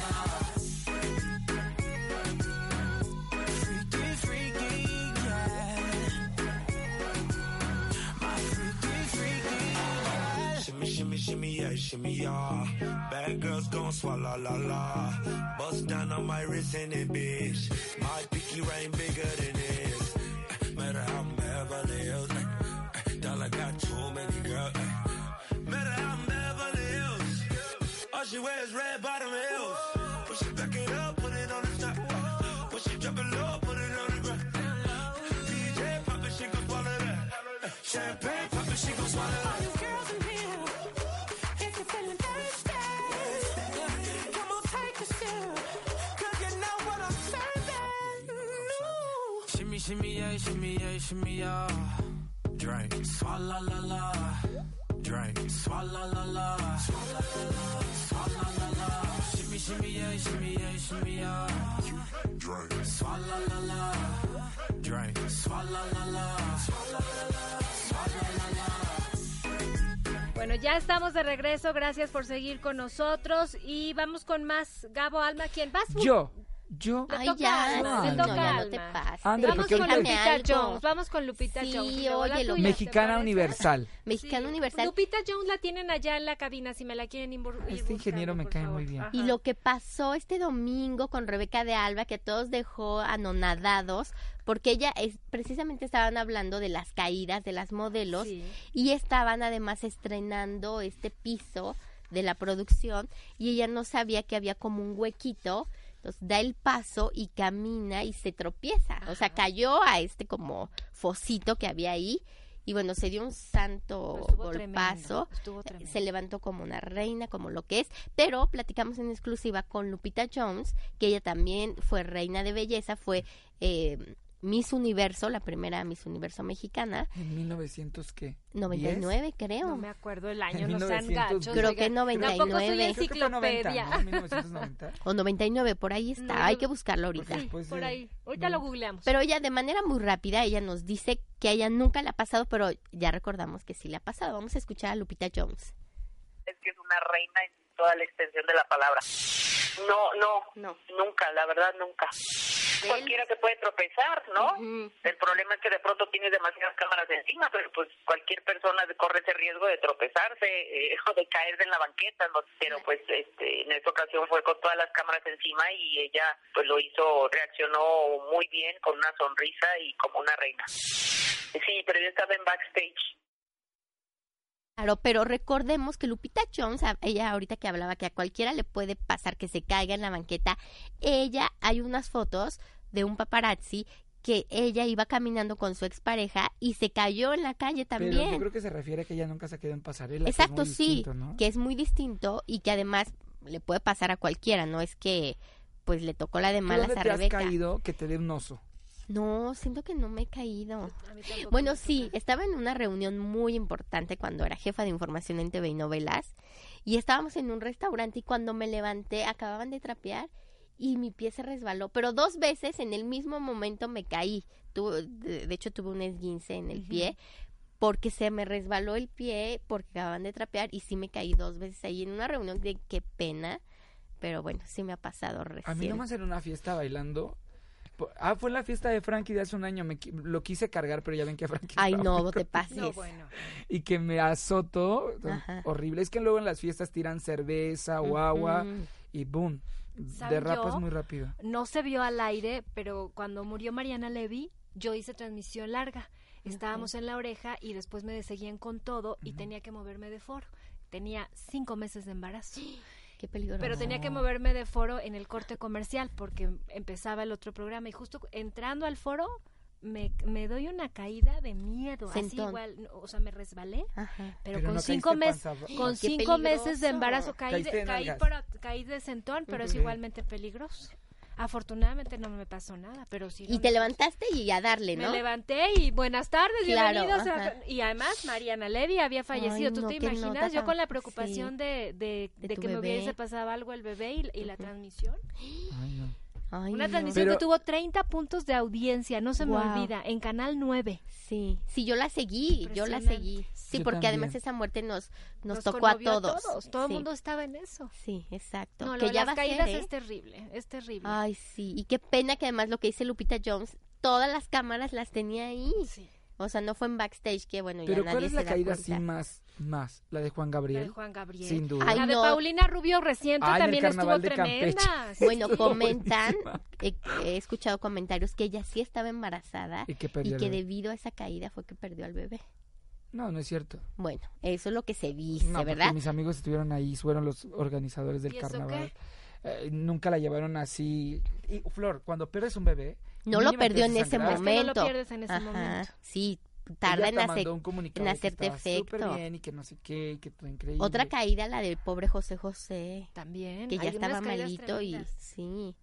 Freaky, Shimmy, yeah, shimmy, yeah. Bad girls gon' swallow la la. Bust down on my wrist in it, bitch. My pinky ring bigger than this. Eh, Matter how I'm Beverly Hills. eh, Dollar got too many girls. Matter how I'm Beverly Hills. All she wears red bottom heels. When she back it up, put it on the top. When she drop it low, put it on the ground. DJ pop it, she gon' swallow that. Champagne Shimmy, shimmy, yeah, shimmy, yeah, shimmy, yeah. Drink. Swalla la la. Drink. Swalla la la. Swalla la la. Shimmy, shimmy, yeah, shimmy, yeah, shimmy, yeah. Drink. Swalla la la. Drink. Swalla la la. Swalla la la. Bueno, ya estamos de regreso. Gracias por seguir con nosotros. Y vamos con más. Gabo Alma, ¿quién vas? Yo, yo. Ay, toca ya, a Alma, sí, le no, toca ya a no te pases. Ándale, Vamos con Lupita Jones. Vamos con Lupita Sí, Jones. oye, lo- tuya, ¿te Mexicana? Universal. Mexicano Sí. Universal. Lupita Jones la tienen allá en la cabina si me la quieren ir Este ingeniero me cae favor. muy bien. Ajá. Y lo que pasó este domingo con Rebeca de Alba, que a todos dejó anonadados, porque ella es, precisamente estaban hablando de las caídas de las modelos Sí. y estaban además estrenando este piso de la producción y ella no sabía que había como un huequito, entonces da el paso y camina y se tropieza, o sea, cayó a este como fosito que había ahí y bueno, se dio un santo estuvo golpazo. tremendo, tremendo. se levantó como una reina, como lo que es, pero platicamos en exclusiva con Lupita Jones, que ella también fue reina de belleza, fue eh, Miss Universo, la primera Miss Universo mexicana, En 1900 qué? 99 creo. No me acuerdo el año, no sean 1900, gachos. Creo que 99. Tampoco soy Creo que fue 90, enciclopedia. ¿no? 1990. O 99, por ahí está, No, hay que buscarlo ahorita. Porque después Por de- ahí. Ahorita no. lo googleamos. Pero ella de manera muy rápida, ella nos dice que a ella nunca le ha pasado, pero ya recordamos que sí le ha pasado. Vamos a escuchar a Lupita Jones. es que es una reina en toda la extensión de la palabra. No, no, No. nunca, la verdad nunca. Cualquiera se puede tropezar, ¿no? El problema es que de pronto tienes demasiadas cámaras encima, pero pues cualquier persona corre ese riesgo de tropezarse eh, o de caerse en la banqueta, ¿no? pero pues este, en esta ocasión fue con todas las cámaras encima y ella pues lo hizo, reaccionó muy bien, con una sonrisa y como una reina. Sí, pero yo estaba en backstage. Claro, pero recordemos que Lupita Jones, ella ahorita que hablaba que a cualquiera le puede pasar que se caiga en la banqueta, ella, hay unas fotos de un paparazzi que ella iba caminando con su expareja y se cayó en la calle Pero yo también. creo que se refiere a que ella nunca se quedó en pasarela. Exacto, sí, distinto, ¿no? que es muy distinto y que además le puede pasar a cualquiera, no es que pues le tocó la de ¿Tú malas dónde a te has caído que te dé un oso? No, siento que no me he caído. Bueno, sí, estaba en una reunión muy importante cuando era jefa de información en TV y novelas y estábamos en un restaurante y cuando me levanté acababan de trapear y mi pie se resbaló, pero dos veces en el mismo momento me caí. Tu- de, de hecho tuve un esguince en el pie porque se me resbaló el pie porque acababan de trapear y sí me caí dos veces ahí en una reunión de qué pena, pero bueno, sí me ha pasado recién. A mí nomás en una fiesta bailando. Ah, fue en la fiesta de Frankie de hace un año. Me, lo quise cargar, pero ya ven que Frankie. Ay, no, muy te pases. No, bueno. Y que me azotó. Ajá. Horrible. Es que luego en las fiestas tiran cerveza o agua y boom. ¿Saben Derrapas yo? muy rápido. No se vio al aire, pero cuando murió Mariana Levy, yo hice transmisión larga. Estábamos en la oreja y después me seguían con todo y tenía que moverme de foro. Tenía cinco meses de embarazo. Qué peligroso. Pero tenía que moverme de foro en el corte comercial porque empezaba el otro programa y justo entrando al foro me, me doy una caída de miedo. Así igual, o sea, me resbalé. Ajá. Pero, Pero con no cinco meses, con cinco meses de embarazo caí, de, caí, para- caí de sentón, pero es igualmente peligroso. Afortunadamente no me pasó nada, pero sí. Y no te me- levantaste y a darle, Me ¿no? levanté y buenas tardes, Claro, bienvenidos. a-. Y además Mariana Levy había fallecido. Ay, ¿Tú no, te nota imaginas? Yo con la preocupación de, de, De de tu que me hubiese pasado algo el bebé y, y la transmisión. Ay, no. Ay, Una transmisión Pero- que tuvo 30 puntos de audiencia, no se me olvida, en Canal 9. Sí, sí, yo la seguí, yo la seguí. Sí, Yo porque además esa muerte nos, nos, Nos tocó a todos. Todo el Sí, mundo estaba en eso. Sí, exacto. No, lo que de ya las va a ser, caídas ¿eh? es terrible, es terrible. Ay, sí, y qué pena que además lo que dice Lupita Jones, todas las cámaras las tenía ahí. Sí, O sea, no fue en backstage que, bueno, ya Pero nadie ¿cuál es se la da caída cuenta. así más, más? La de Juan la de Gabriel. Juan Gabriel. Sin duda. Ay, la de no. Paulina Rubio reciente Ay, en el también estuvo carnaval de Campeche. tremenda. Bueno, Estuvo comentan, he, he escuchado comentarios que ella sí estaba embarazada Y que y debido a esa caída fue que perdió al bebé. No, no es cierto. Bueno, eso es lo que se dice, No, porque ¿verdad? mis amigos estuvieron ahí, fueron los organizadores del ¿Y eso carnaval. Eh, nunca la llevaron así. Y Flor, cuando pierdes un bebé, No lo perdió en ese. Es que no lo momento. pierdes en ese Ajá, momento. Sí, tarda en hacer. en hacerte efecto. bien y que no sé qué, y que todo increíble. Otra caída, la del pobre José José, También. que ya hay estaba malito y sí.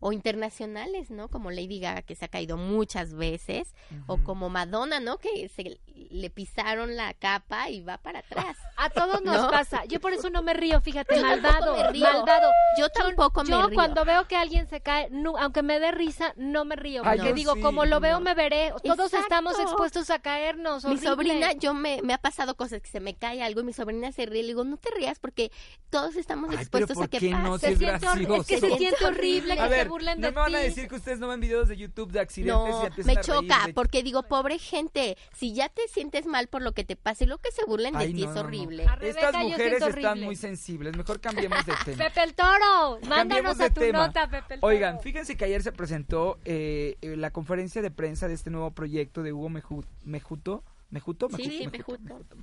O internacionales, ¿no? Como Lady Gaga, que se ha caído muchas veces. O como Madonna, ¿no? Que se le pisaron la capa y va para atrás. A todos nos ¿No? pasa. Yo por eso no me río, fíjate, Yo tampoco malvado, me río. malvado. Yo tampoco me Yo río. cuando veo que alguien se cae, no- aunque me dé risa, no me río. Ay, Porque yo digo, sí, como lo veo, no. me veré. Todos Exacto. estamos expuestos a caernos. Mi sobrina, yo me, me ha pasado cosas que se me cae algo y mi sobrina se ríe. Le digo, no te rías porque todos estamos Ay, pero expuestos ¿por a que qué pase. no? Se es siente hor- es que se siente horrible A se no de me van a decir que ustedes no ven videos de YouTube de accidentes y No, empiezan me a choca de- porque digo, pobre gente, si ya te sientes mal por lo que te pasa y lo que se burlen de Ay, ti no, es no, no. horrible. Rebeca Estas mujeres están horrible. muy sensibles. Mejor cambiemos de tema. Pepe el Toro, mándanos a tu tema. nota, Pepe el Toro. Oigan, fíjense que ayer se presentó eh, eh, la conferencia de prensa de este nuevo proyecto de Hugo Meju- Mejuto. ¿Mejuto? Sí, sí, Mejuto, Mejuto.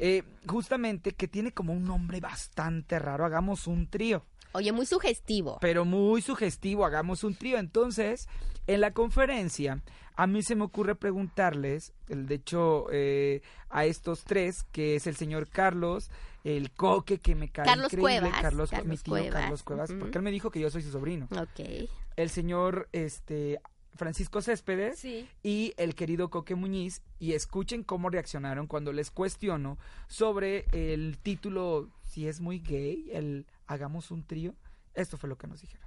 Eh, justamente que tiene como un nombre bastante raro. Hagamos un trío. Oye, muy sugestivo. pero muy sugestivo, hagamos un trío. Entonces, en la conferencia, a mí se me ocurre preguntarles, el, de hecho, eh, a estos tres, que es el señor Carlos, el coque que me cae Carlos increíble, Cuevas, Carlos, Carlos mi tío Cuevas, Carlos Cuevas, porque él me dijo que yo soy su sobrino. Ok. El señor, este, Francisco Céspedes Sí. y el querido Coque Muñiz y escuchen cómo reaccionaron cuando les cuestiono sobre el título, si es muy gay, el hagamos un trío. Esto fue lo que nos dijeron.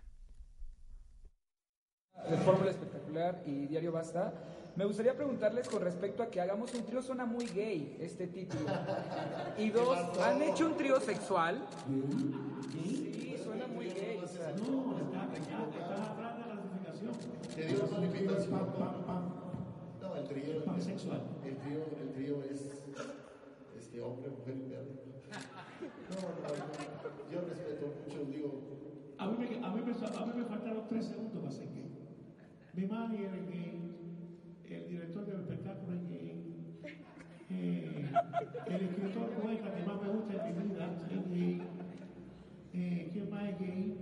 De Fórmula Espectacular y Diario Basta, me gustaría preguntarles con respecto a que hagamos un trío, suena muy gay este título. Y dos, ¿han hecho un trío sexual? Sí, suena muy gay. o sea, Te dio una invitación. No, el trío, el trío, el trío es este hombre, mujer y perro. No, no, no, yo respeto mucho, digo, A mí, me, a, mí me, a mí me faltaron tres segundos para ser gay. Mi manager es gay, el director del espectáculo es gay, eh, el escritor poeta que más me gusta en mi vida es gay. Eh, ¿Quién más es gay?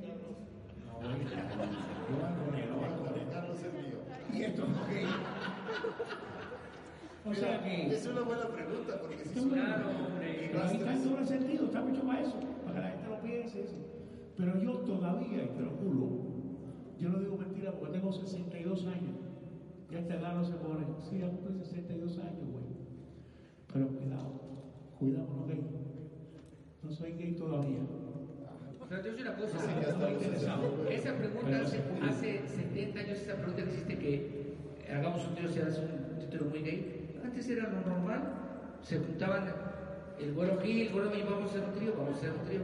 Carlos es mío. Y esto es gay. O sea que... Es una buena pregunta porque si Claro, hombre. Y no está en doble sentido, está mucho para eso, para que la gente lo piense. eso. Pero yo todavía, y te lo juro, yo no digo mentira porque tengo 62 años. Ya esta edad no se pone. Sí, ya cumplí 62 años, güey. Pero cuidado, cuidado con los gays. No soy gay todavía. Pero te voy a decir una cosa, muy interesado. Esa pregunta hace, hace 70 años, esa pregunta que hiciste que hagamos un trío, se hace un título muy gay. Antes era lo normal, se juntaban el güero Gil, el güero Gil, vamos a hacer un trío, vamos a hacer un trío.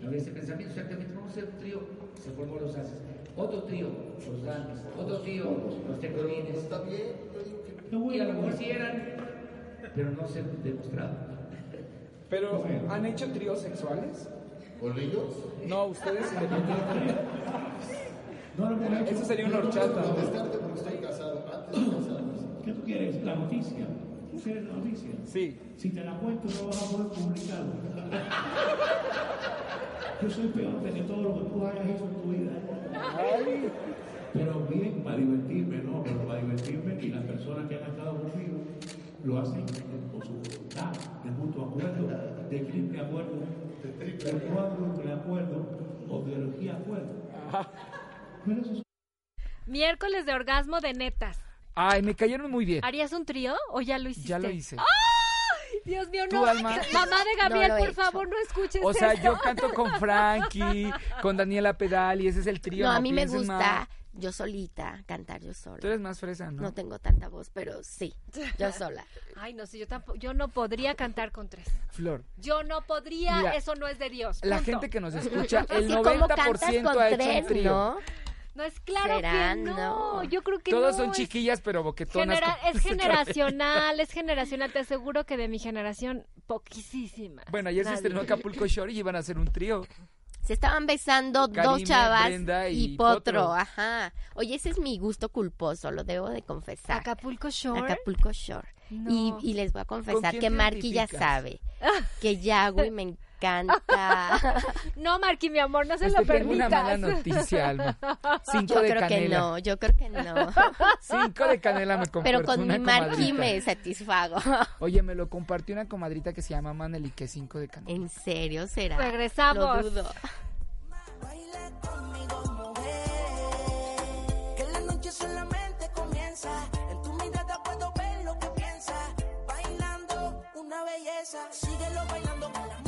No había ese pensamiento, exactamente, vamos a hacer un trío. Se formó los haces. Otro trío, los grandes. Otro trío, los tecolines. está bien, Y a lo mejor sí eran, pero no se ha demostrado. Pero, ¿han hecho tríos sexuales? con ellos, No, ustedes independientemente. No hemos hecho. Eso sería una horchata. no descarte porque estoy casado, antes de casarnos. ¿Qué tú quieres? La noticia. ¿Tú quieres la noticia? Sí. Si te la cuento no vas a poder publicarlo. Yo soy peor de que todo lo que tú hayas hecho en tu vida. Pero bien, para divertirme, no, pero para divertirme y las personas que han estado conmigo lo hacen con su voluntad, de mutuo acuerdo, de triple acuerdo, de cuádruple acuerdo o de orgía acuerdo. Pero eso es Miércoles de orgasmo de netas. Ay, me cayeron muy bien. ¿Harías un trío o ya lo hiciste? Ya lo hice. ¡Ay! Dios mío, no. Alma. Mamá de Gabriel, No lo he por favor, no escuches O sea, esto. yo canto con Frankie, con Daniela Pedal y ese es el trío. No, a mí me gusta mal. yo solita, cantar yo sola. Tú eres más fresa, ¿no? No tengo tanta voz, pero sí, yo sola. Ay, no sé, yo tampoco, yo no podría cantar con tres. Flor, Yo no podría, Mira, eso no es de Dios. la gente que nos escucha, el Sí, ¿cómo cantas 90% con ha hecho tres, un trío. no? No es claro ¿Será? que no. No. Yo creo que Todos no, son es chiquillas, pero boquetonas. genera- es generacional, es generacional. Te aseguro que de mi generación, poquísima. Bueno, ayer se estrenó Acapulco Shore y iban a hacer un trío. Se estaban besando dos chavas Brenda y, y Potro. Potro. ajá. Oye, ese es mi gusto culposo, lo debo de confesar. Acapulco Shore. Acapulco Shore. No. Y, y les voy a confesar que Marky ya sabe que Yagüe me encanta. No, Marky, mi amor, no se Pues lo tengo una permitas. mala noticia, Alma. Cinco Yo de creo que canela. no, yo creo que no. Cinco de canela me compartió Pero con una mi Marky comadrita. me satisfago. Oye, me lo compartió una comadrita que se llama Maneli, que es cinco de canela. ¿En serio será? Regresamos. Lo dudo. Baila conmigo, mujer. Que la noche solamente comienza. En tu mirada puedo ver lo que piensas. Bailando una belleza. Síguelo bailando, que la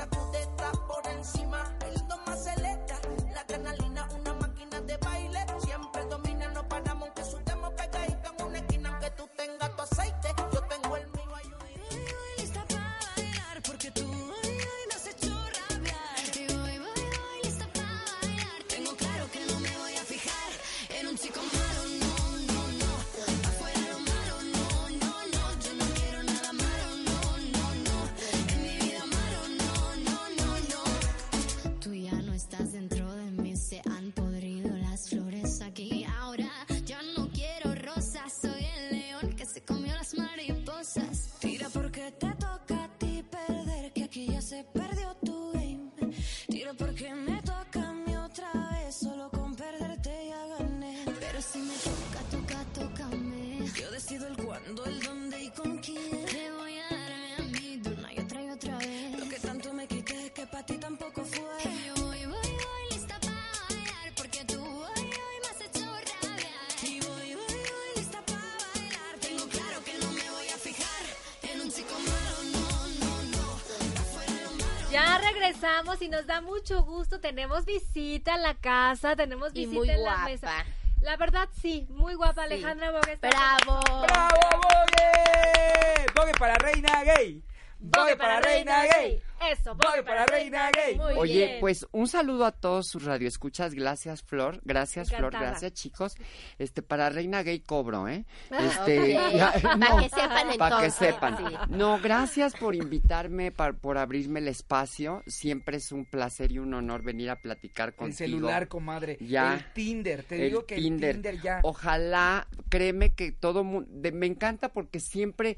sacudeta por encima. Regresamos y nos da mucho gusto. Tenemos visita en la casa, tenemos Y visita muy en la mesa. La verdad, sí, muy guapa. Alejandra Bogue ¡Bravo! ¡Bravo, Bogue! ¡Bogue para reina gay! ¡Bogue para reina gay! Eso, ¡Bogue para reina gay! Muy Oye, bien. pues un saludo a todos sus radioescuchas. Gracias, Flor. Gracias, Flor. Gracias, chicos. Este, para Reina Gay cobro, ¿eh? Ah, Este, ok. ya- Para que sepan Para que sepan. sí. No, gracias por invitarme, par- por abrirme el espacio. Siempre es un placer y un honor venir a platicar contigo. El celular, comadre. Ya. El Tinder. Te El digo que Tinder. el Tinder ya. Ojalá, créeme que todo mundo, me encanta porque siempre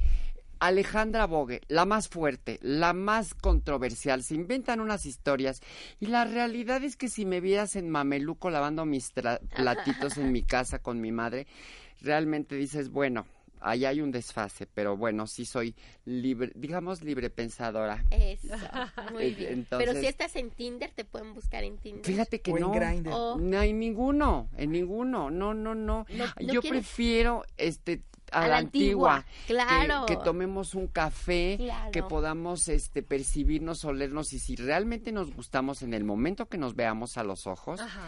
Alejandra Bogue, la más fuerte, la más controversial, se inventan unas historias y la realidad es que si me vieras en Mameluco lavando mis tra- platitos en mi casa con mi madre, realmente dices, bueno, ahí hay un desfase, pero bueno, sí soy libre, digamos libre pensadora. Eso, muy bien. entonces- Pero si estás en Tinder, te pueden buscar en Tinder. Fíjate que O en no. Grindr. Oh. No hay ninguno, en ninguno. No, no, no. No- no Yo quieres- prefiero este a, A la antigua, antigua, claro. que, que tomemos un café, Claro. que podamos este percibirnos, olernos y si realmente nos gustamos en el momento que nos veamos a los ojos, Ajá,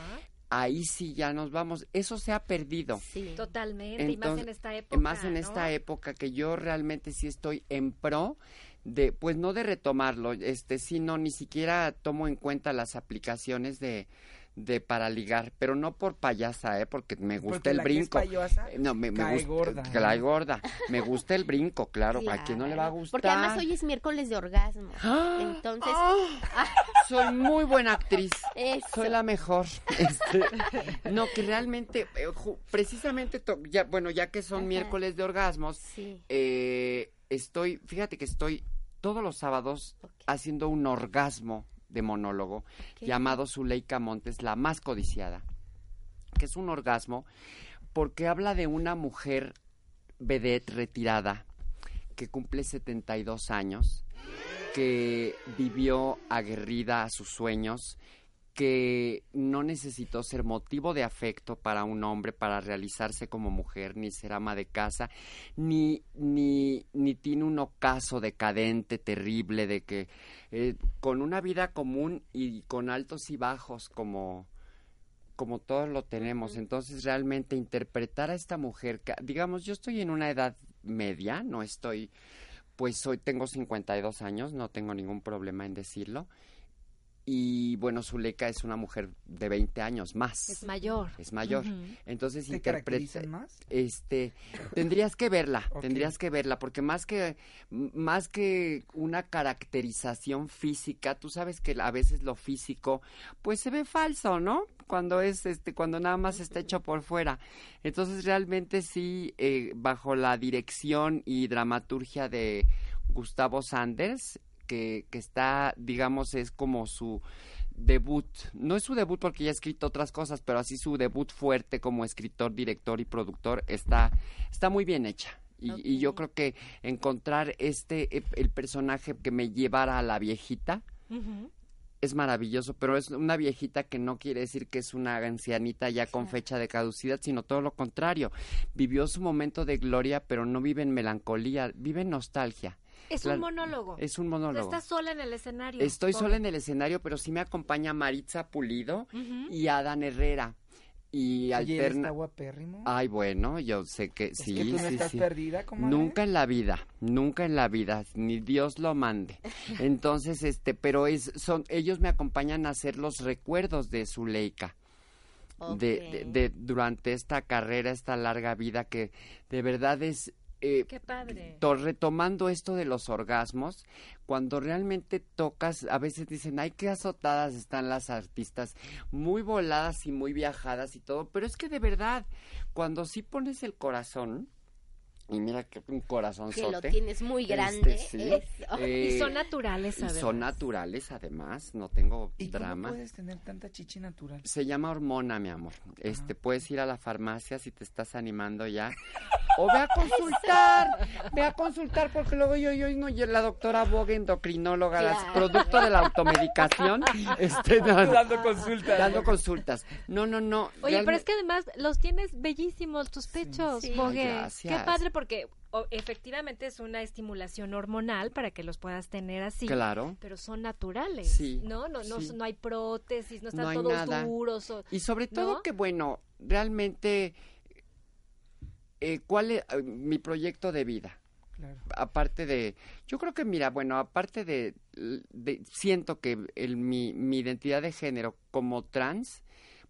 ahí sí ya nos vamos. Eso se ha perdido. Sí. totalmente. y más en esta época. Más en ¿no? esta época que yo realmente sí estoy en pro de, pues no de retomarlo, este, sino ni siquiera tomo en cuenta las aplicaciones de, de para ligar, pero no por payasa, eh, porque me gusta Porque el la que es brinco. payosa, Eh, no, me, me gusta, gorda. cae gorda. Me gusta el brinco, claro, ¿a quién no le va a Claro. gustar? Porque además hoy es miércoles de orgasmo. ¡Ah! Entonces, ¡Ah! Soy muy buena actriz. Eso. Soy la mejor. Este, no, que realmente, eh, precisamente, to- ya, bueno, ya que son Ajá. miércoles de orgasmos, sí. eh, estoy, fíjate que estoy todos los sábados haciendo un orgasmo de monólogo llamado Zuleika Montes, la más codiciada, que es un orgasmo porque habla de una mujer vedette retirada que cumple 72 años, que vivió aguerrida a sus sueños, que no necesitó ser motivo de afecto para un hombre para realizarse como mujer, ni ser ama de casa, ni, ni, ni tiene un ocaso decadente, terrible, de que eh, con una vida común y con altos y bajos como como todos lo tenemos. Entonces, realmente interpretar a esta mujer, que, digamos, yo estoy en una edad media, no estoy, pues hoy tengo 52 años, no tengo ningún problema en decirlo. Y bueno, Zuleika es una mujer de 20 años más. Es mayor. Es mayor. Ujú. Entonces ¿Te interpreta. más? Este, tendrías que verla, tendrías que verla, porque más que más que una caracterización física, tú sabes que a veces lo físico, pues se ve falso, ¿no? Cuando es, este, cuando nada más está hecho por fuera. Entonces realmente sí, eh, bajo la dirección y dramaturgia de Gustavo Sanders, que, que está, digamos, es como su debut, no es su debut porque ya ha escrito otras cosas, pero así su debut fuerte como escritor, director y productor está, está muy bien hecha. Y, y yo creo que encontrar este, eh, el personaje que me llevara a la viejita, es maravilloso, pero es una viejita que no quiere decir que es una ancianita ya con fecha de caducidad, sino todo lo contrario. Vivió su momento de gloria, pero no vive en melancolía, vive en nostalgia. Es Claro, un monólogo. Es un monólogo. Estás sola en el escenario. Estoy pobre. sola en el escenario, pero sí me acompaña Maritza Pulido y Adán Herrera. Y alterna. está guapérrimo. Ay, bueno, yo sé que Es sí, que tú no sí, estás sí. perdida. Nunca en la vida, nunca en la vida, ni Dios lo mande. Entonces, este, pero es, son, ellos me acompañan a hacer los recuerdos de Zuleika. De, de, de- durante esta carrera, esta larga vida que de verdad es eh, Qué padre. to- retomando esto de los orgasmos, cuando realmente tocas, a veces dicen, ay, qué azotadas están las artistas, muy voladas y muy viajadas y todo, pero es que de verdad, cuando sí pones el corazón, y mira que un corazón Que lo tienes muy grande, eso. Y son naturales, Eh, Y además. son naturales, además, no tengo ¿Y cómo drama. puedes tener tanta chichi natural? Se llama hormona, mi amor. Este, puedes ir a la farmacia si te estás animando ya. O ve a consultar, ve a consultar, porque luego yo, yo, no, yo la doctora Bogue, endocrinóloga, las- producto de la automedicación, este, Dando consultas. Dando consultas. No, no, no. Oye, pero es que además los tienes bellísimos tus pechos, Sí. Bogue. Ay, gracias. Qué padre porque o- efectivamente es una estimulación hormonal para que los puedas tener así. Claro. Pero son naturales. Sí, No, no, no, sí. no hay prótesis, no están No hay todos nada. duros. o- Y sobre todo ¿no? que, bueno, realmente, eh, ¿cuál es eh, mi proyecto de vida? Claro. Aparte de, yo creo que, mira, bueno, aparte de, de- siento que el, mi, mi identidad de género como trans,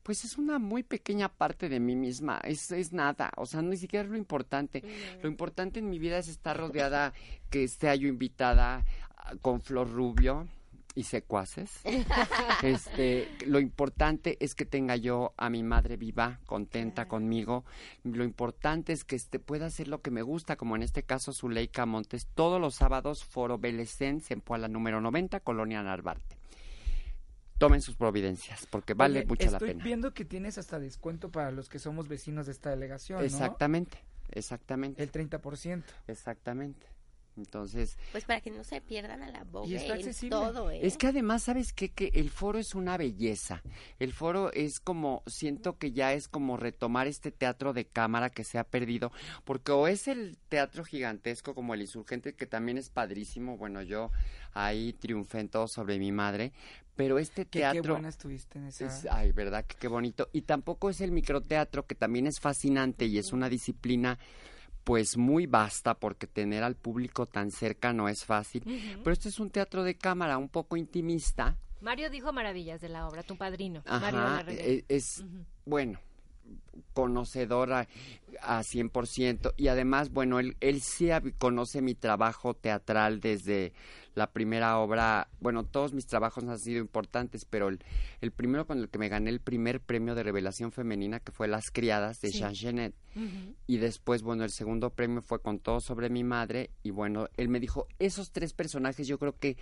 pues es una muy pequeña parte de mí misma, es, es nada, o sea, ni siquiera es lo importante. Lo importante en mi vida es estar rodeada, que esté yo invitada ah, con Flor Rubio y secuaces. este, lo importante es que tenga yo a mi madre viva, contenta conmigo. Lo importante es que este pueda hacer lo que me gusta, como en este caso Zuleika Montes, todos los sábados, Foro Belecens, en Puebla número 90, Colonia Narvarte. Tomen sus providencias, porque vale Oye, mucho la estoy pena. viendo que tienes hasta descuento para los que somos vecinos de esta delegación, ¿no? Exactamente, exactamente. El 30%. Exactamente. Entonces, Pues para que no se pierdan a la boca. Y está en accesible. todo, ¿eh? Es que además, ¿sabes qué? Que el foro es una belleza. El foro es como, siento que ya es como retomar este teatro de cámara que se ha perdido, porque o es el teatro gigantesco como el insurgente, que también es padrísimo, bueno, yo ahí triunfé en todo sobre mi madre, pero este teatro... qué buena estuviste en esa... Es- ay, verdad qué bonito. Y tampoco es el microteatro, que también es fascinante y es una disciplina pues muy vasta porque tener al público tan cerca no es fácil. Pero este es un teatro de cámara un poco intimista. Mario dijo maravillas de la obra, tu padrino. Mario Ajá, Reguera. e- es, bueno, conocedora a 100% y además, bueno, él, él sí conoce mi trabajo teatral desde la primera obra, bueno, todos mis trabajos han sido importantes, pero el, el primero con el que me gané el primer premio de revelación femenina, que fue Las Criadas de Sí. Jean Genet. Y después, bueno, el segundo premio fue con todo sobre mi madre. Y bueno, él me dijo, esos tres personajes yo creo que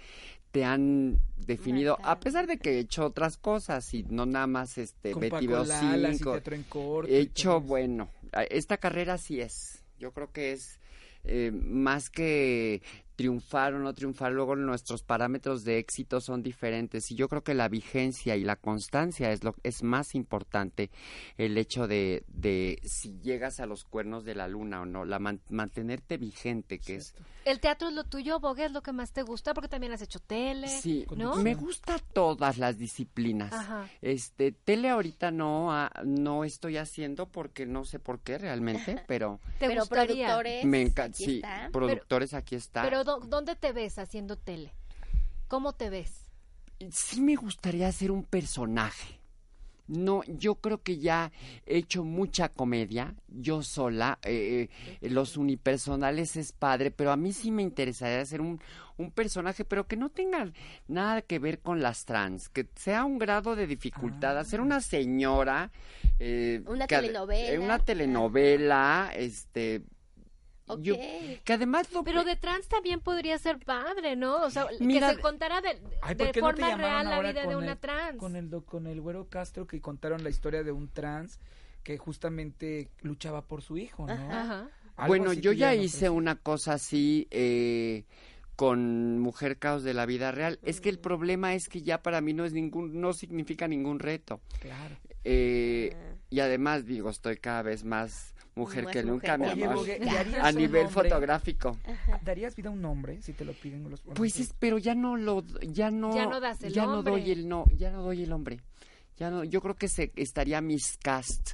te han definido, a pesar de que he hecho otras cosas y no nada más este Con Betty Paco. Teatro en Corto He hecho, bueno, esta carrera sí es. Yo creo que es eh, más que triunfar o no triunfar, luego nuestros parámetros de éxito son diferentes y yo creo que la vigencia y la constancia es lo es más importante el hecho de, de si llegas a los cuernos de la luna o no, la man- mantenerte vigente que es El teatro es lo tuyo, Bogue, es lo que más te gusta porque también has hecho tele, Sí, ¿no? me gusta todas las disciplinas. Ajá. Este, tele ahorita no, ah, no estoy haciendo porque no sé por qué realmente, pero ¿Te Pero gustaría? productores, me encanta. Sí, está. productores aquí está. Pero ¿dó- ¿dónde te ves haciendo tele? ¿Cómo te ves? sí me gustaría hacer un personaje. No, yo creo que ya he hecho mucha comedia, yo sola, eh, eh, los unipersonales es padre, pero a mí sí me interesaría hacer un, un personaje, pero que no tenga nada que ver con las trans, que sea un grado de dificultad, hacer una señora, eh, Una que telenovela. una telenovela, este, yo- que además lo Pero de trans también podría ser padre, ¿no? O sea, Mira, que se contara de, Ay, de ¿por qué no te forma real la vida de una el- trans. Con el, con el güero Castro que contaron la historia de un trans que justamente luchaba por su hijo, ¿no? Ajá. Bueno, yo ya no hice una cosa así eh, con Mujer Caos de la vida real. Es que el problema es que ya para mí no es ningún, no significa ningún reto. Claro. Eh, y además digo, estoy cada vez más mujer que mujer nunca. Oye, Bogue, ¿y harías A nivel hombre? fotográfico. ¿Darías vida a un hombre si te lo piden los Pues es, pero ya no lo, ya no, Ya no das el ya no doy el no, ya no doy el hombre. Ya no, yo creo que se estaría miscast,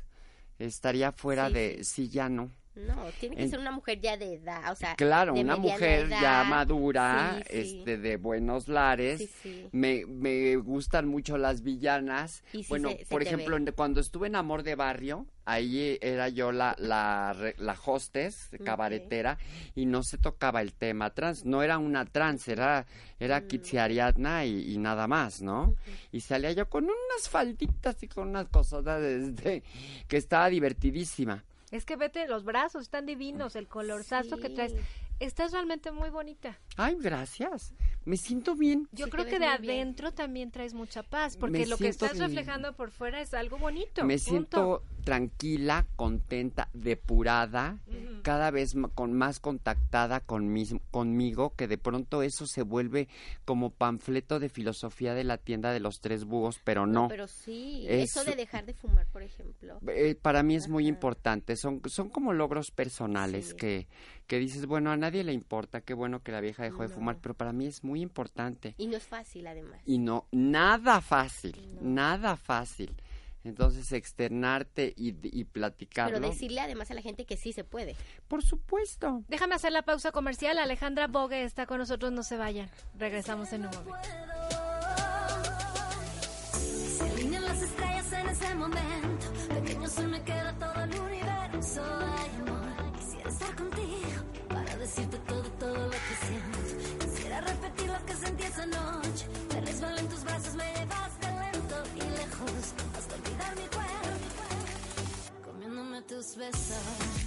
estaría fuera Sí, de, sí, ya no. No, tiene que En- ser una mujer ya de edad, o sea, Claro, de una mujer ya madura, Sí, sí. este, de buenos lares. Sí. Me, me gustan mucho las villanas. Y bueno, se- se por ejemplo, ve. cuando estuve en Amor de Barrio, ahí era yo la, la, la hostess, cabaretera, y no se tocaba el tema trans. No era una trans, era, era Mm. Kitsi Ariadna y, y nada más, ¿no? Y salía yo con unas falditas y con unas cosas este, que estaba divertidísima. Es que vete, los brazos están divinos, el colorzazo que traes. Estás realmente muy bonita. Ay, gracias. Me siento bien. Yo Sí, creo que de bien. adentro también traes mucha paz, porque Me lo que estás bien. reflejando por fuera es algo bonito. Me punto. siento tranquila, contenta, depurada, cada vez con más contactada con mis- conmigo, que de pronto eso se vuelve como panfleto de filosofía de la tienda de los tres búhos, pero no. Pero sí, Es- eso de dejar de fumar, por ejemplo. Eh, para mí es muy importante, son, son como logros personales que, que dices, bueno, a nadie le importa, qué bueno que la vieja dejó de fumar, pero para mí es muy importante. Y no es fácil, además. Y no, nada fácil, nada fácil. Entonces, externarte y, y platicarlo. Pero decirle además a la gente que sí se puede. Por supuesto. Déjame hacer la pausa comercial. Alejandra Bogue está con nosotros, no se vayan. Regresamos en un momento. Se alinean las estrellas en ese momento. Pequeño se me queda todo el universo. Ay, amor, quisiera estar contigo para decirte todo, todo lo que siento. Quisiera repetir lo que sentí esa noche. Tus besos.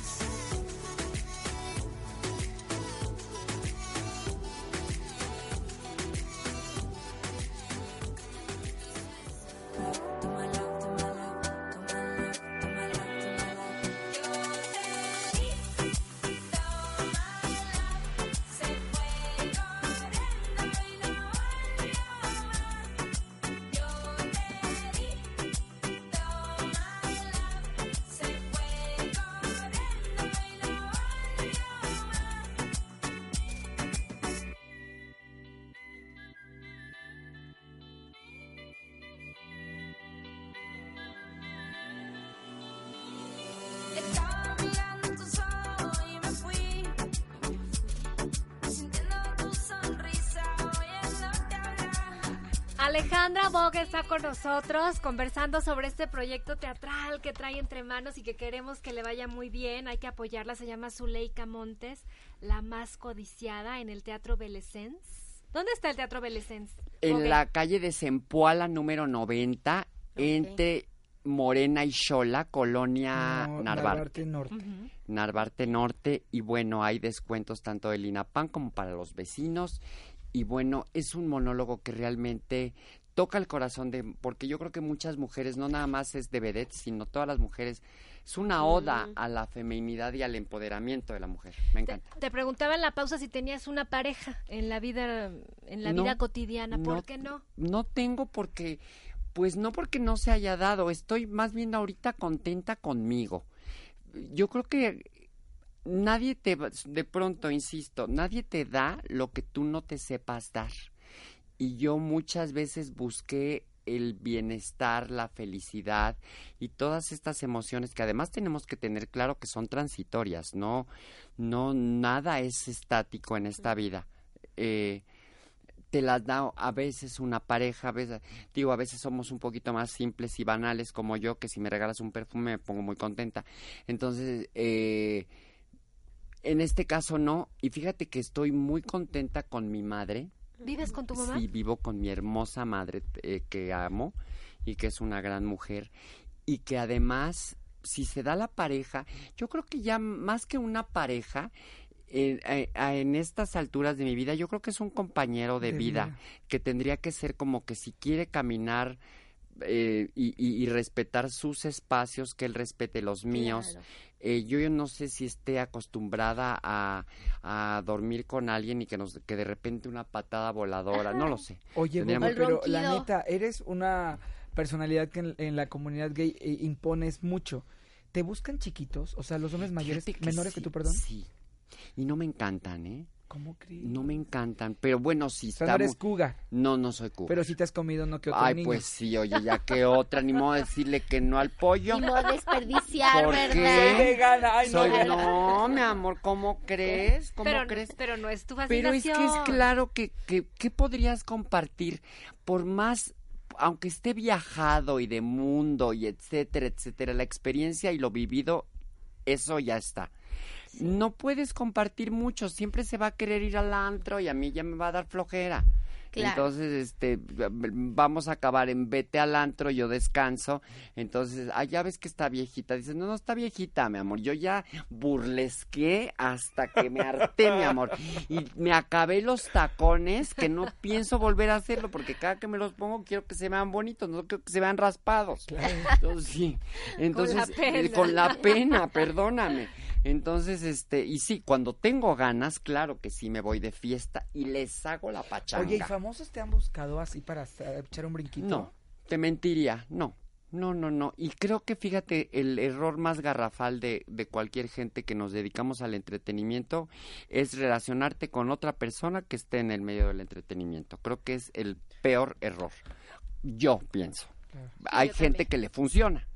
Alejandra Bogue está con nosotros conversando sobre este proyecto teatral que trae entre manos y que queremos que le vaya muy bien. Hay que apoyarla. Se llama Zuleika Montes, la más codiciada en el Teatro Belesens. ¿Dónde está el Teatro Belecens? En la calle de Zempoala número 90, entre Morena y Xola, colonia No, Narvarte. Narvarte Norte. Narvarte Norte y bueno, hay descuentos tanto del INAPAN como para los vecinos y bueno, es un monólogo que realmente toca el corazón de porque yo creo que muchas mujeres no nada más es de vedette, sino todas las mujeres es una oda a la feminidad y al empoderamiento de la mujer. Me encanta. Te preguntaba en la pausa si tenías una pareja en la vida en la No, vida cotidiana, ¿por no, qué no? No tengo porque pues no porque no se haya dado, estoy más bien ahorita contenta conmigo. Yo creo que nadie te de pronto insisto, nadie te da lo que tú no te sepas dar. Y yo muchas veces busqué el bienestar, la felicidad y todas estas emociones que además tenemos que tener claro que son transitorias, no no nada es estático en esta vida. Eh, te las da a veces una pareja, a veces, digo, a veces somos un poquito más simples y banales como yo, que si me regalas un perfume me pongo muy contenta. Entonces, eh, en este caso no, y fíjate que estoy muy contenta con mi madre. ¿Vives con tu mamá? Sí, vivo con mi hermosa madre eh, que amo y que es una gran mujer y que además, si se da la pareja, yo creo que ya más que una pareja, en, eh, a- en estas alturas de mi vida, yo creo que es un compañero de, De vida, vida. que tendría que ser como que si quiere caminar eh, y, y- y respetar sus espacios, que él respete los míos. Claro. Eh, yo no sé si esté acostumbrada a, a dormir con alguien y que nos que de repente una patada voladora, no lo sé. Oye, pero la ronquido. neta, eres una personalidad que en, en la comunidad gay eh, impones mucho. ¿Te buscan chiquitos? O sea, los hombres mayores, que menores que tú, perdón. Sí. Y no me encantan, ¿eh? ¿Cómo crees? No me encantan, pero bueno, si O sea, no eres estamos... Cuga, No, no soy cuba. pero si te has comido no que otro Ay, niño. pues sí, oye, ya que otra, ni modo decirle que no al pollo. Ni modo desperdiciar, ¿Por ¿verdad? qué? Soy vegana, ay, no. Soy, no, mi amor, ¿cómo crees? ¿Cómo pero, crees? pero no es tu Pero es fascinación. que es claro que, que, que podrías compartir por más, aunque esté viajado y de mundo y etcétera, etcétera, la experiencia y lo vivido, eso ya está. No puedes compartir mucho, siempre se va a querer ir al antro y a mí ya me va a dar flojera. Claro. Entonces, este, vamos a acabar en vete al antro, yo descanso. Entonces, ah, ya ves que está viejita. Dice, no, no está viejita, mi amor. Yo ya burlesqué hasta que me harté, mi amor. Y me acabé los tacones que no pienso volver a hacerlo porque cada que me los pongo quiero que se vean bonitos, no quiero que se vean raspados. Entonces, sí. Entonces, la eh, pena. con la pena, perdóname. Entonces, este, y sí, cuando tengo ganas, claro que sí me voy de fiesta y les hago la pachanga. Oye, ¿y famosos te han buscado así para echar un brinquito? No, te mentiría, no. No, no, no. Y creo que fíjate, el error más garrafal de, de cualquier gente que nos dedicamos al entretenimiento es relacionarte con otra persona que esté en el medio del entretenimiento. Creo que es el peor error. Yo pienso. Hay yo gente también. que le funciona.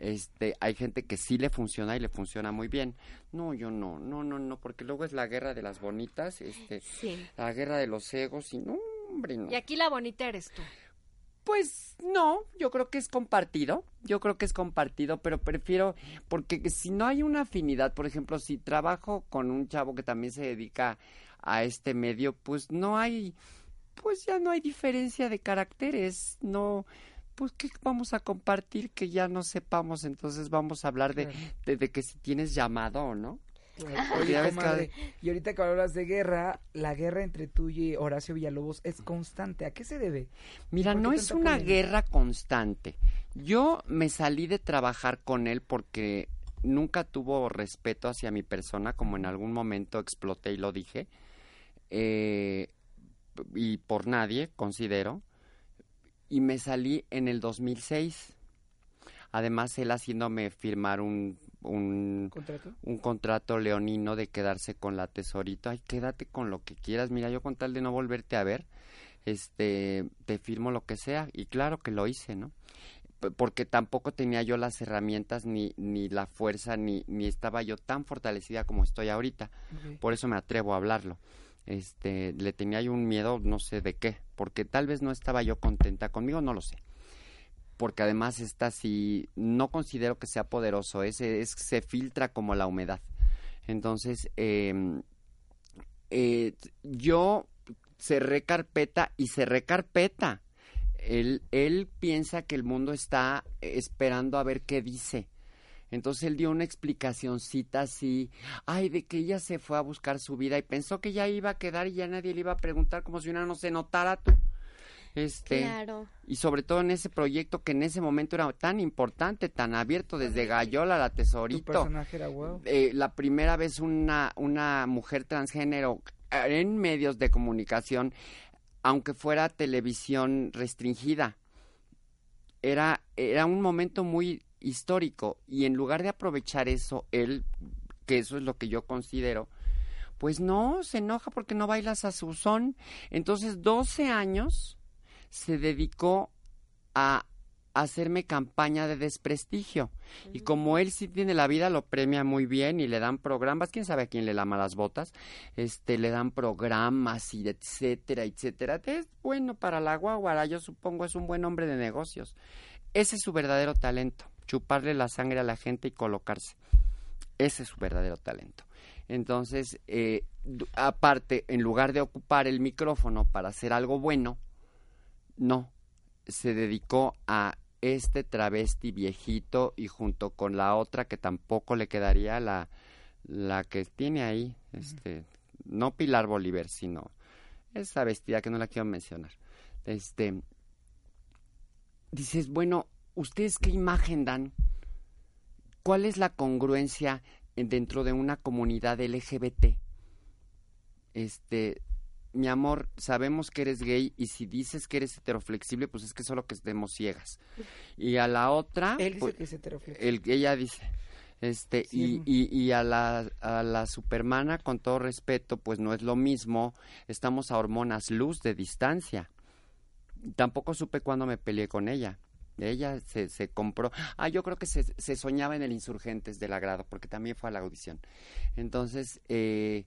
Este, hay gente que sí le funciona y le funciona muy bien. No, yo no, no, no, no, porque luego es la guerra de las bonitas, este, Sí. la guerra de los egos y no, hombre, no. Y aquí la bonita eres tú. Pues no, yo creo que es compartido, yo creo que es compartido, pero prefiero, porque si no hay una afinidad, por ejemplo, si trabajo con un chavo que también se dedica a este medio, pues no hay, pues ya no hay diferencia de caracteres, no, pues qué vamos a compartir que ya no sepamos, entonces vamos a hablar de, de, de que si tienes llamado o no. Oye, comadre, y ahorita que hablas de guerra, la guerra entre tú y Horacio Villalobos es constante. ¿A qué se debe? Mira, ¿Por qué no es una polémica? guerra constante. Yo me salí de trabajar con él porque nunca tuvo respeto hacia mi persona, como en algún momento exploté y lo dije. Eh, y por nadie, considero. Y me salí en el 2006. Además, él haciéndome firmar un, un, ¿Contrato? un contrato leonino de quedarse con la tesorito. Ay, quédate con lo que quieras. Mira, yo con tal de no volverte a ver, este, te firmo lo que sea. Y claro que lo hice, ¿no? Porque tampoco tenía yo las herramientas, ni, ni la fuerza, ni, ni estaba yo tan fortalecida como estoy ahorita. Por eso me atrevo a hablarlo. Este, le tenía yo un miedo, no sé de qué, porque tal vez no estaba yo contenta conmigo, no lo sé. Porque además está así, no considero que sea poderoso, ese es, se filtra como la humedad. Entonces, eh, eh, yo cerré carpeta y cerré carpeta. Él, él piensa que el mundo está esperando a ver qué dice. Entonces él dio una explicacioncita así, ay, de que ella se fue a buscar su vida y pensó que ya iba a quedar y ya nadie le iba a preguntar como si una no se notara tú. Este, Claro. y sobre todo en ese proyecto que en ese momento era tan importante, tan abierto desde Gallola a la Tu Tesorito. personaje era wow. Eh, la primera vez una, una mujer transgénero en medios de comunicación, aunque fuera televisión restringida. Era, era un momento muy histórico y en lugar de aprovechar eso, él, que eso es lo que yo considero, pues no, se enoja porque no bailas a su son. Entonces, 12 años se dedicó a hacerme campaña de desprestigio. Y como él sí tiene la vida, lo premia muy bien y le dan programas, quién sabe a quién le lama las botas, este, le dan programas y etcétera, etcétera. Es bueno para la guaguara, yo supongo es un buen hombre de negocios. Ese es su verdadero talento, chuparle la sangre a la gente y colocarse. Ese es su verdadero talento. Entonces, eh, aparte, en lugar de ocupar el micrófono para hacer algo bueno, no, se dedicó a este travesti viejito y junto con la otra que tampoco le quedaría la, la que tiene ahí, este, no Pilar Bolívar, sino esa vestida que no la quiero mencionar. Este, dices, bueno, ¿ustedes qué imagen dan? ¿Cuál es la congruencia en- dentro de una comunidad LGBT? Este, mi amor, sabemos que eres gay y si dices que eres heteroflexible, pues es que solo que estemos ciegas. Y a la otra, Él dice pues, que es heteroflexible. el, ella dice, este, Sí. y, y, y a la, a la supermana, con todo respeto, pues no es lo mismo, estamos a hormonas luz de distancia. Tampoco supe cuándo me peleé con ella. Ella se, se compró. Ah, yo creo que se, se soñaba en el Insurgentes del Agrado, porque también fue a la audición. Entonces, eh,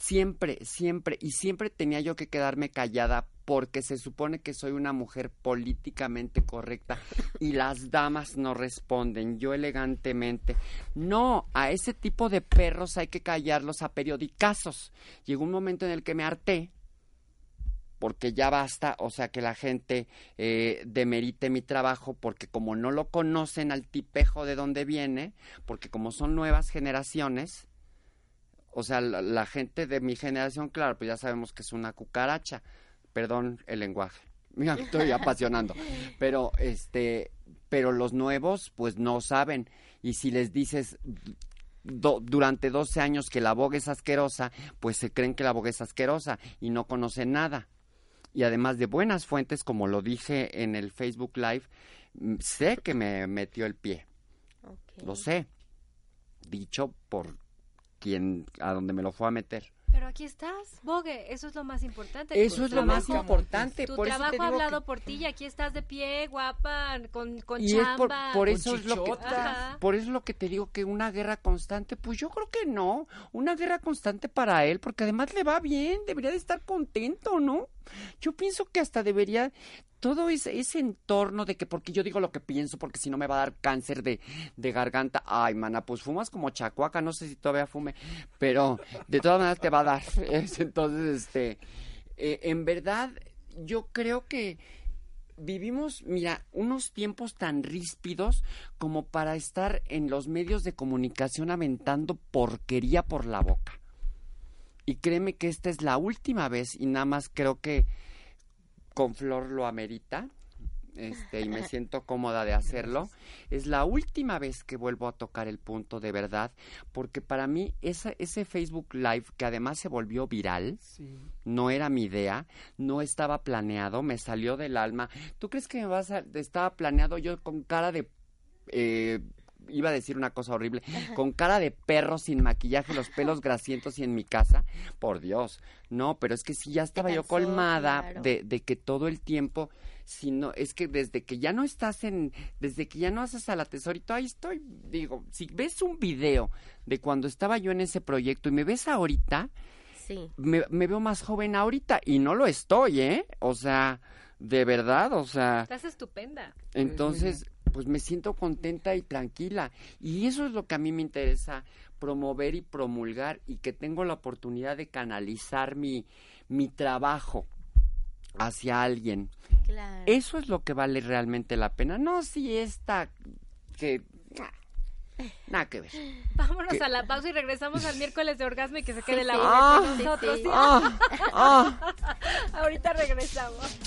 siempre, siempre, y siempre tenía yo que quedarme callada porque se supone que soy una mujer políticamente correcta y las damas no responden, yo elegantemente. No, a ese tipo de perros hay que callarlos a periodicazos. Llegó un momento en el que me harté porque ya basta, o sea, que la gente eh, demerite mi trabajo porque como no lo conocen al tipejo de dónde viene, porque como son nuevas generaciones, o sea, la, gente de mi generación, claro, pues ya sabemos que es una cucaracha, perdón el lenguaje, me estoy apasionando, pero este, pero los nuevos pues no saben. Y si les dices do- durante 12 años que la boga es asquerosa, pues se creen que la boga es asquerosa y no conocen nada. Y además de buenas fuentes, como lo dije en el Facebook Live, mm, sé que me metió el pie. Lo sé. Dicho por quien a donde me lo fue a meter. Pero aquí estás, Bogue, eso es lo más importante. Eso Tu es lo más importante, Tu por eso te trabajo ha que- hablado por ti y aquí estás de pie, guapa, con, con y es por, chamba. por eso es lo que Ajá. por eso es lo que te digo que una guerra constante pues yo creo que no una guerra constante para él porque además le va bien debería de estar contento no yo pienso que hasta debería todo ese, entorno de que porque yo digo lo que pienso porque si no me va a dar cáncer de, garganta ay mana pues fumas como chacuaca no sé si todavía fume pero de todas maneras te va a dar Es, entonces este eh, en verdad yo creo que vivimos, mira, unos tiempos tan ríspidos como para estar en los medios de comunicación aventando porquería por la boca. Y créeme que esta es la última vez y nada más creo que con Flor lo amerita. Este, y me siento cómoda de hacerlo. Es la última vez que vuelvo a tocar el punto de verdad, porque para mí esa, ese Facebook Live, que además se volvió viral, no era mi idea, no estaba planeado, me salió del alma. ¿Tú crees que me vas a, estaba planeado yo con cara de eh, iba a decir una cosa horrible, con cara de perro sin maquillaje, los pelos grasientos y en mi casa, por Dios, no, pero es que sí ya estaba yo colmada claro. de, de que todo el tiempo, si no, es que desde que ya no estás en, desde que ya no haces a la tesorito, ahí estoy, digo, si ves un video de cuando estaba yo en ese proyecto y me ves ahorita, Sí. me, me veo más joven ahorita y no lo estoy, ¿eh? O sea, de verdad, o sea, Estás estupenda. entonces, pues me siento contenta y tranquila. Y eso es lo que a mí me interesa promover y promulgar y que tengo la oportunidad de canalizar mi, mi trabajo hacia alguien. Claro. Eso es lo que vale realmente la pena. No si esta que nada que ver. Vámonos ¿Qué? a la pausa y regresamos al miércoles de orgasmo y que se quede la sí. Ah, con nosotros. sí. ¿sí? Ah, ah. Ahorita regresamos.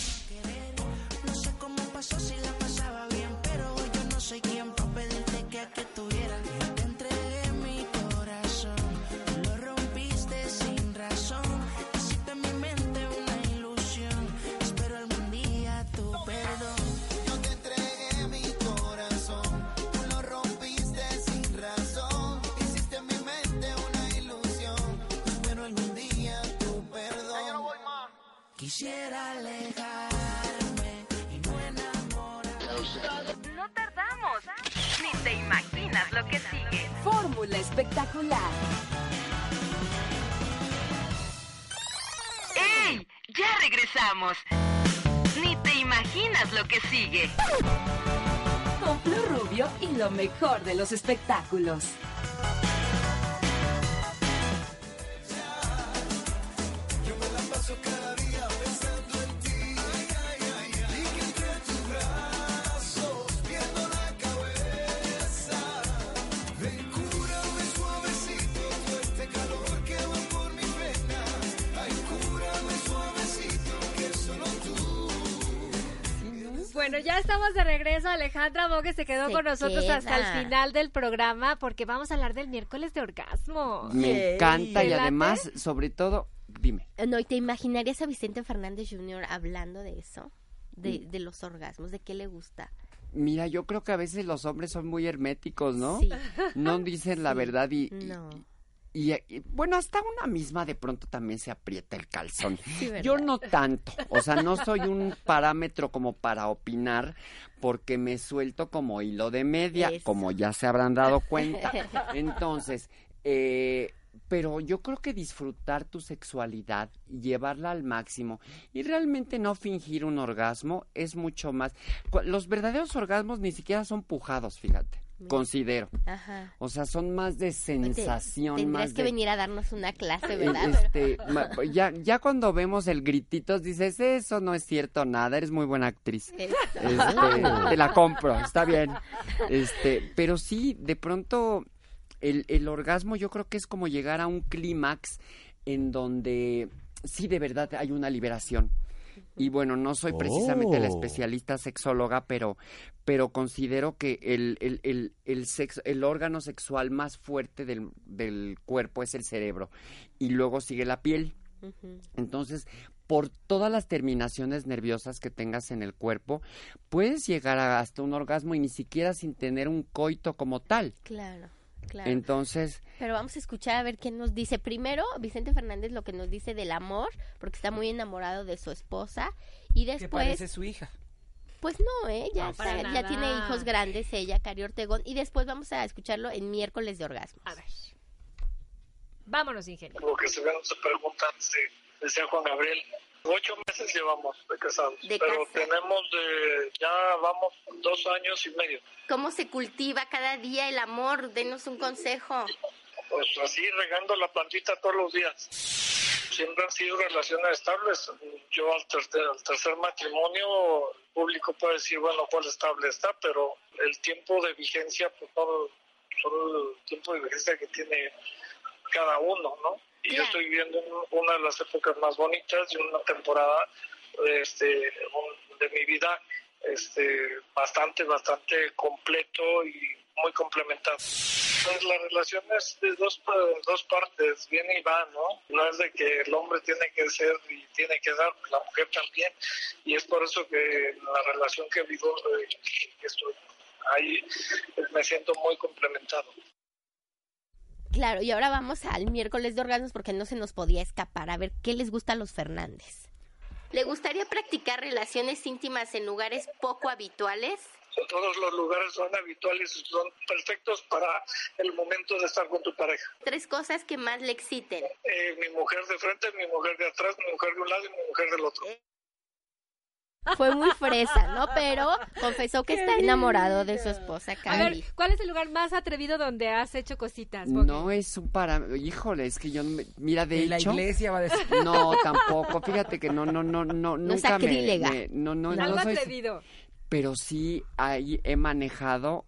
No sé cómo pasó si Quisiera alejarme y no enamorarme. No tardamos. Ni te imaginas lo que sigue. Fórmula espectacular. ¡Ey! Ya regresamos. Ni te imaginas lo que sigue. Con Flor Rubio y lo mejor de los espectáculos. Bueno, ya estamos de regreso. Alejandra Bogue se quedó Se con nosotros hasta el final del programa porque vamos a hablar del miércoles de orgasmo. Me encanta ¿Te y late? además, sobre todo, dime. No, ¿y te imaginarías a Vicente Fernández Jr. hablando de eso? De, de los orgasmos, de qué le gusta. Mira, yo creo que a veces los hombres son muy herméticos, ¿no? Sí. No dicen la verdad y, y- No. Y- y, bueno, hasta una misma de pronto también se aprieta el calzón. Yo no tanto, o sea, no soy un parámetro como para opinar porque me suelto como hilo de media, Eso. como ya se habrán dado cuenta. Entonces, eh, pero yo creo que disfrutar tu sexualidad y llevarla al máximo y realmente no fingir un orgasmo es mucho más. Los verdaderos orgasmos ni siquiera son pujados, fíjate, considero. Ajá. O sea, son más de Te- sensación, Tendrías más que de... venir a darnos una clase, Eh, ¿verdad? Este, ya, ya cuando vemos el grititos dices, eso no es cierto nada, eres muy buena actriz. Este, te la compro, está bien. Este, pero sí, de pronto el, el orgasmo yo creo que es como llegar a un clímax en donde sí de verdad hay una liberación. Y bueno, no soy precisamente la Oh. especialista sexóloga, pero, pero considero que el, el, el, el, sexo, el órgano sexual más fuerte del, del cuerpo es el cerebro. Y luego sigue la piel. Entonces, por todas las terminaciones nerviosas que tengas en el cuerpo, puedes llegar a hasta un orgasmo y ni siquiera sin tener un coito como tal. Claro, claro. Entonces, Pero vamos a escuchar a ver qué nos dice. Primero, Vicente Fernández lo que nos dice del amor, porque está muy enamorado de su esposa. Y Que después, parece su hija. pues no, ¿eh? Ya, No, para está- ya nada. tiene hijos grandes ella, Cari Ortegón. Y después vamos a escucharlo en miércoles de orgasmos. A ver. Vámonos, ingeniero. Lo que se ve no se pregunta, decía Juan Gabriel. Ocho meses llevamos de casados, De pero casa. tenemos de, ya vamos dos años y medio. ¿Cómo se cultiva cada día el amor? Denos un consejo. Pues así regando la plantita todos los días. Siempre han sido relaciones estables. Yo al tercer, al tercer matrimonio, el público puede decir, bueno, cuál estable está, pero el tiempo de vigencia, pues no, solo el tiempo de vigencia que tiene cada uno, ¿no? Y yo estoy viviendo un- una de las épocas más bonitas de una temporada este, de mi vida este, bastante, bastante completo y muy complementado. Pues la relación es de dos, dos partes, viene y va, ¿no? No es de que el hombre tiene que ser y tiene que dar, la mujer también. Y es por eso que la relación que vivo, eh, que estoy ahí, eh, me siento muy complementado. Claro, y ahora vamos al miércoles de orgasmos porque no se nos podía escapar. A ver, ¿qué les gusta a los Fernández? ¿Le gustaría practicar relaciones íntimas en lugares poco habituales? Todos los lugares son habituales y son perfectos para el momento de estar con tu pareja. Tres cosas que más le exciten. Eh, mi mujer de frente, mi mujer de atrás, mi mujer de un lado y mi mujer del otro. Fue muy fresa, ¿no? Pero confesó que está enamorado de su esposa A Candy. ver, ¿cuál es el lugar más atrevido donde has hecho cositas? Porque- No es un para... Híjole, es que yo... me- Mira, de En la hecho... iglesia va a decir. No, tampoco. Fíjate que no, no, no, no, No nunca me- me... No, no, Algo no soy... atrevido. Pero sí ahí he manejado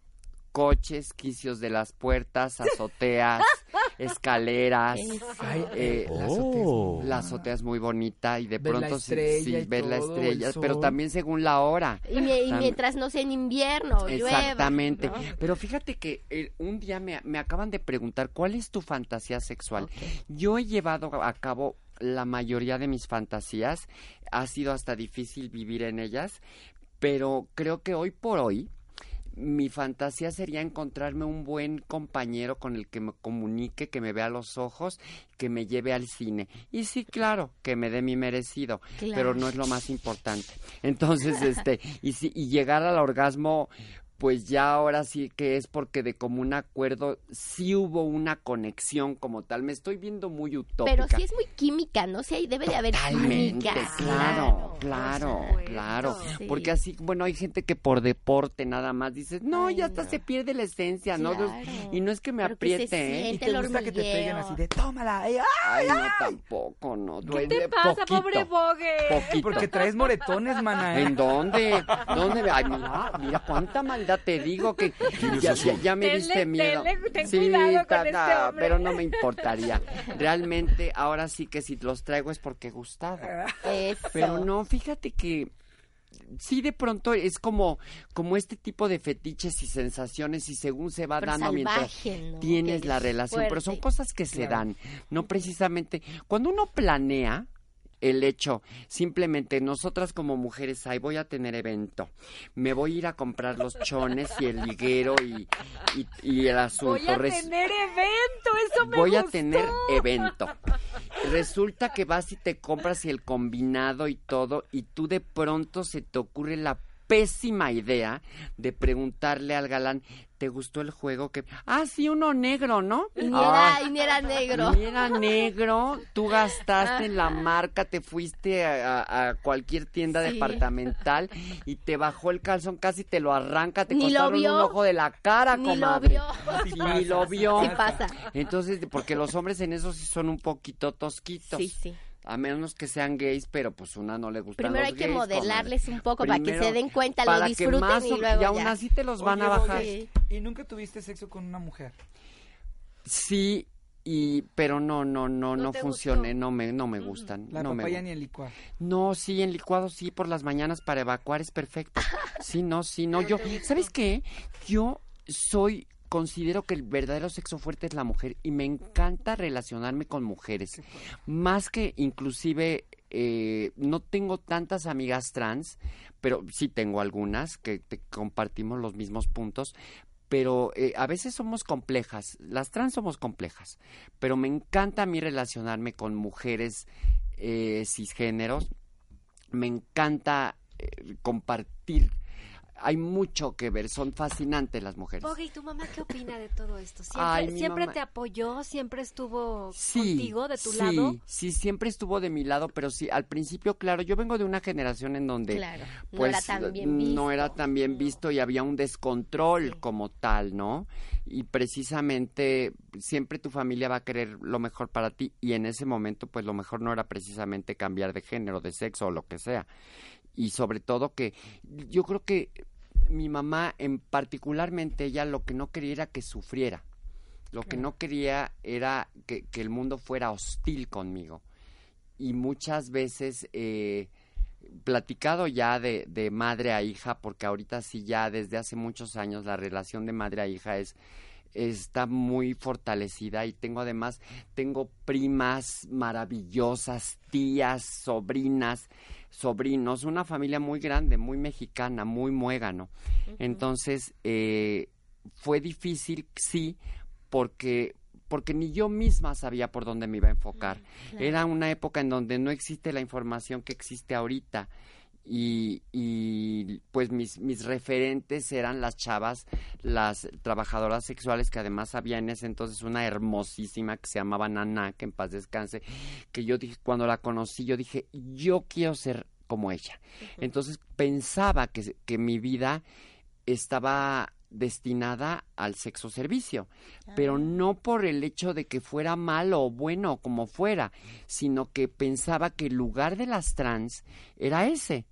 coches, quicios de las puertas, azoteas, escaleras. Ay, eh, la azotea es muy la azotea es muy bonita y de Ver pronto sí, sí, la estrella, el pero también según la hora. Y, mientras no sea en invierno, llueva. Exactamente. ¿no? Pero fíjate que eh, un día me, me acaban de preguntar cuál es tu fantasía sexual. Yo he llevado a cabo la mayoría de mis fantasías. Ha sido hasta difícil vivir en ellas, pero creo que hoy por hoy mi fantasía sería encontrarme un buen compañero con el que me comunique, que me vea a los ojos, que me lleve al cine. Y sí, claro, que me dé mi merecido, Claro. pero no es lo más importante. Entonces, este, y si, y llegar al orgasmo, pues ya ahora sí que es porque de común acuerdo sí hubo una conexión como tal. Me estoy viendo muy utópica. Pero sí es muy química, ¿no? Sí, ahí debe de haber Totalmente, química. claro, claro, claro. Sí. Porque así, bueno, hay gente que por deporte nada más dices, no, ya hasta se pierde la esencia, ¿no? Claro. Y no es que me Pero que se apriete, ¿eh? ¿Y te gusta que te peguen así de tómala? ¡ay, Ay, no, tampoco, no. ¿Qué duele te pasa, poquito, pobre Bogue? Poquito. Porque traes moretones, mana. ¿eh? ¿En dónde? ¿Dónde? Ay, mira, mira cuánta te digo que ya, ya- ya me Tenle, diste miedo. tenle, ten cuidado con ta- este pero no me importaría. Realmente, ahora sí que si los traigo es porque. Eso. Pero no, fíjate que sí de pronto es como como este tipo de fetiches y sensaciones y según se va Pero dando mientras tienes la relación, pero son cosas que se Claro. dan, no precisamente cuando uno planea el hecho, simplemente nosotras como mujeres, ay, voy a tener evento, me voy a ir a comprar los chones y el liguero y, y, y el asunto. Voy a Res- tener evento, eso me voy a tener evento. Resulta que vas y te compras el combinado y todo y tú de pronto se te ocurre la pésima idea de preguntarle al galán, ¿te gustó el juego? que Ah, sí, uno negro, ¿no? Y ni Ah, era, y ni era negro. ni era negro, tú gastaste en la marca, te fuiste a, a- a cualquier tienda Sí. departamental y te bajó el calzón, casi te lo arranca, te Ni lo cortaron vio. un ojo de la cara, Ni lo comadre. vio. Sí, ni lo vio. Sí pasa. Entonces, porque los hombres en eso sí son un poquito tosquitos. Sí, sí. A menos que sean gays, pero pues una no le gusta. Primero hay que modelarles un poco para que se den cuenta, lo que disfruten más y luego y aún ya. así te los van a Oye, bajar. Bogue, ¿Y nunca tuviste sexo con una mujer? Sí, y pero no, no, no, ¿No no, gustó? no me, no me gustan. La no me papaya gu- ni el licuado. No, sí, en licuado sí, por las mañanas para evacuar es perfecto. Sí, no, sí, no. Yo, ¿sabes qué? Yo soy, considero que el verdadero sexo fuerte es la mujer y me encanta relacionarme con mujeres. Más que inclusive, eh, no tengo tantas amigas trans, pero sí tengo algunas que te- compartimos los mismos puntos. Pero eh, a veces somos complejas, las trans somos complejas, pero me encanta a mí relacionarme con mujeres eh, cisgéneros, me encanta compartir. Hay mucho que ver, son fascinantes las mujeres. Bogue, ¿y tu mamá qué opina de todo esto? ¿Siempre, Ay, siempre mamá- te apoyó? ¿Siempre estuvo Sí, contigo, de tu sí, lado? Sí, siempre estuvo de mi lado, pero sí, al principio, claro, yo vengo de una generación en donde Claro, no pues era tan bien visto. no era tan bien visto y había un descontrol como tal, ¿no? Y precisamente siempre tu familia va a querer lo mejor para ti y en ese momento pues lo mejor no era precisamente cambiar de género, de sexo o lo que sea. Y sobre todo que yo creo que mi mamá en particularmente ella lo que no quería era que sufriera. Lo que no quería era que, que el mundo fuera hostil conmigo. Y muchas veces eh, platicado ya de, de madre a hija, porque ahorita sí ya desde hace muchos años la relación de madre a hija es está muy fortalecida y tengo además tengo primas maravillosas, tías, sobrinas, sobrinos, una familia muy grande, muy mexicana, muy muégano. Entonces eh, fue difícil, sí, porque porque ni yo misma sabía por dónde me iba a enfocar. claro. Era una época en donde no existe la información que existe ahorita. Y, y pues mis, mis referentes eran las chavas, las trabajadoras sexuales, que además había en ese entonces una hermosísima que se llamaba Nana, que en paz descanse, que yo dije, cuando la conocí, yo dije, yo quiero ser como ella. Entonces pensaba que, que mi vida estaba destinada al sexo servicio, pero no por el hecho de que fuera malo o bueno como fuera, sino que pensaba que el lugar de las trans era ese.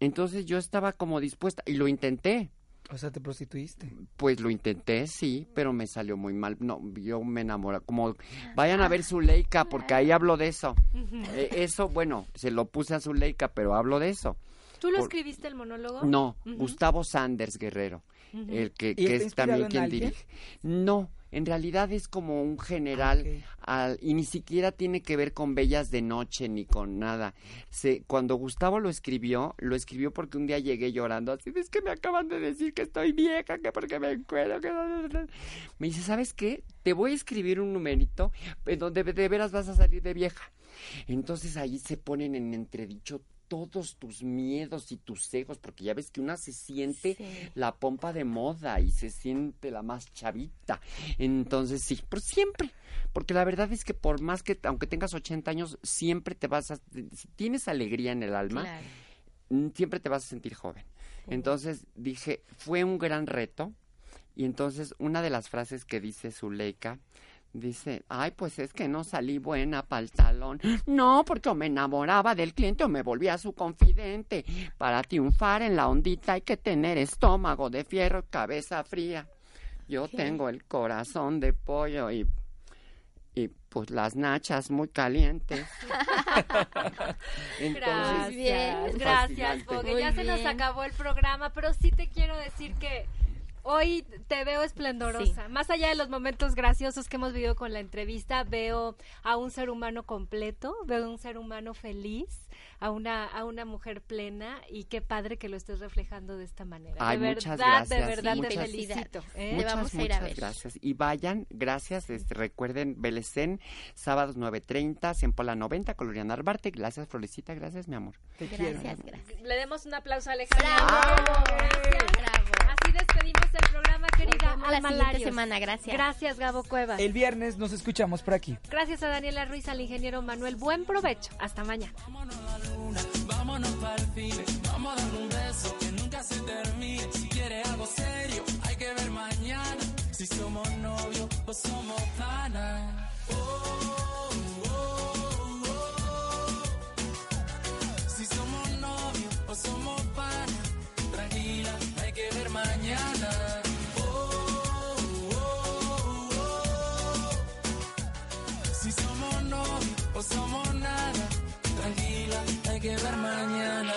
Entonces yo estaba como dispuesta y lo intenté. O sea, te prostituiste. Pues lo intenté, sí, pero me salió muy mal. No, yo me enamoré. Como vayan a ver su Leica, porque ahí hablo de eso. Eh, eso, bueno, se lo puse a su Leica, pero hablo de eso. ¿Tú lo Por- escribiste el monólogo? No. Gustavo Sanders Guerrero, el que, ¿Y que está es también quien alguien? dirige. No, en realidad es como un general al- y ni siquiera tiene que ver con Bellas de Noche ni con nada. Se, cuando Gustavo lo escribió, lo escribió porque un día llegué llorando así, es que me acaban de decir que estoy vieja, que porque me encuentro, que... Me dice, ¿sabes qué? Te voy a escribir un numerito en donde de veras vas a salir de vieja. Entonces ahí se ponen en entredicho todos tus miedos y tus egos, porque ya ves que una se siente la pompa de moda y se siente la más chavita. Entonces sí, por siempre. Porque la verdad es que por más que, aunque tengas 80 años, siempre te vas a, si tienes alegría en el alma, Claro. mm, siempre te vas a sentir joven. Entonces dije, fue un gran reto. Y entonces una de las frases que dice Zuleika, dice, ay, pues es que no salí buena para el salón. No, porque o me enamoraba del cliente o me volvía su confidente. Para triunfar en la ondita hay que tener estómago de fierro, cabeza fría. Yo tengo el corazón de pollo y, y pues las nachas muy calientes. Gracias, Entonces, gracias. Bogue. Ya se nos acabó el programa, pero sí te quiero decir que hoy te veo esplendorosa. Más allá de los momentos graciosos que hemos vivido con la entrevista, veo a un ser humano completo, veo a un ser humano feliz, a una, a una mujer plena y qué padre que lo estés reflejando de esta manera. Ay, de muchas verdad, gracias. de verdad muchas- te felicito. ¿eh? Muchas, muchas gracias. Y vayan, gracias. Este, recuerden, Belecén, sábados 9.30, Sempola 90, Colonia Narvarte. Gracias, Florecita. Gracias, mi amor. Te Gracias, gracias. Le demos un aplauso a Alejandra. Gracias. Así despedimos el programa, querida vemos la siguiente semana, gracias. Gracias, Gabo Cuevas. El viernes nos escuchamos por aquí. Gracias a Daniela Ruiz, al ingeniero Manuel. Buen provecho. Hasta mañana. Vámonos para el cine, vamos a darle un beso que nunca se termine. Si quiere algo serio, hay que ver mañana. Si somos novios o somos panas. Oh, oh, oh, oh. Si somos novios o somos o somos nada. Tranquila, hay que ver mañana.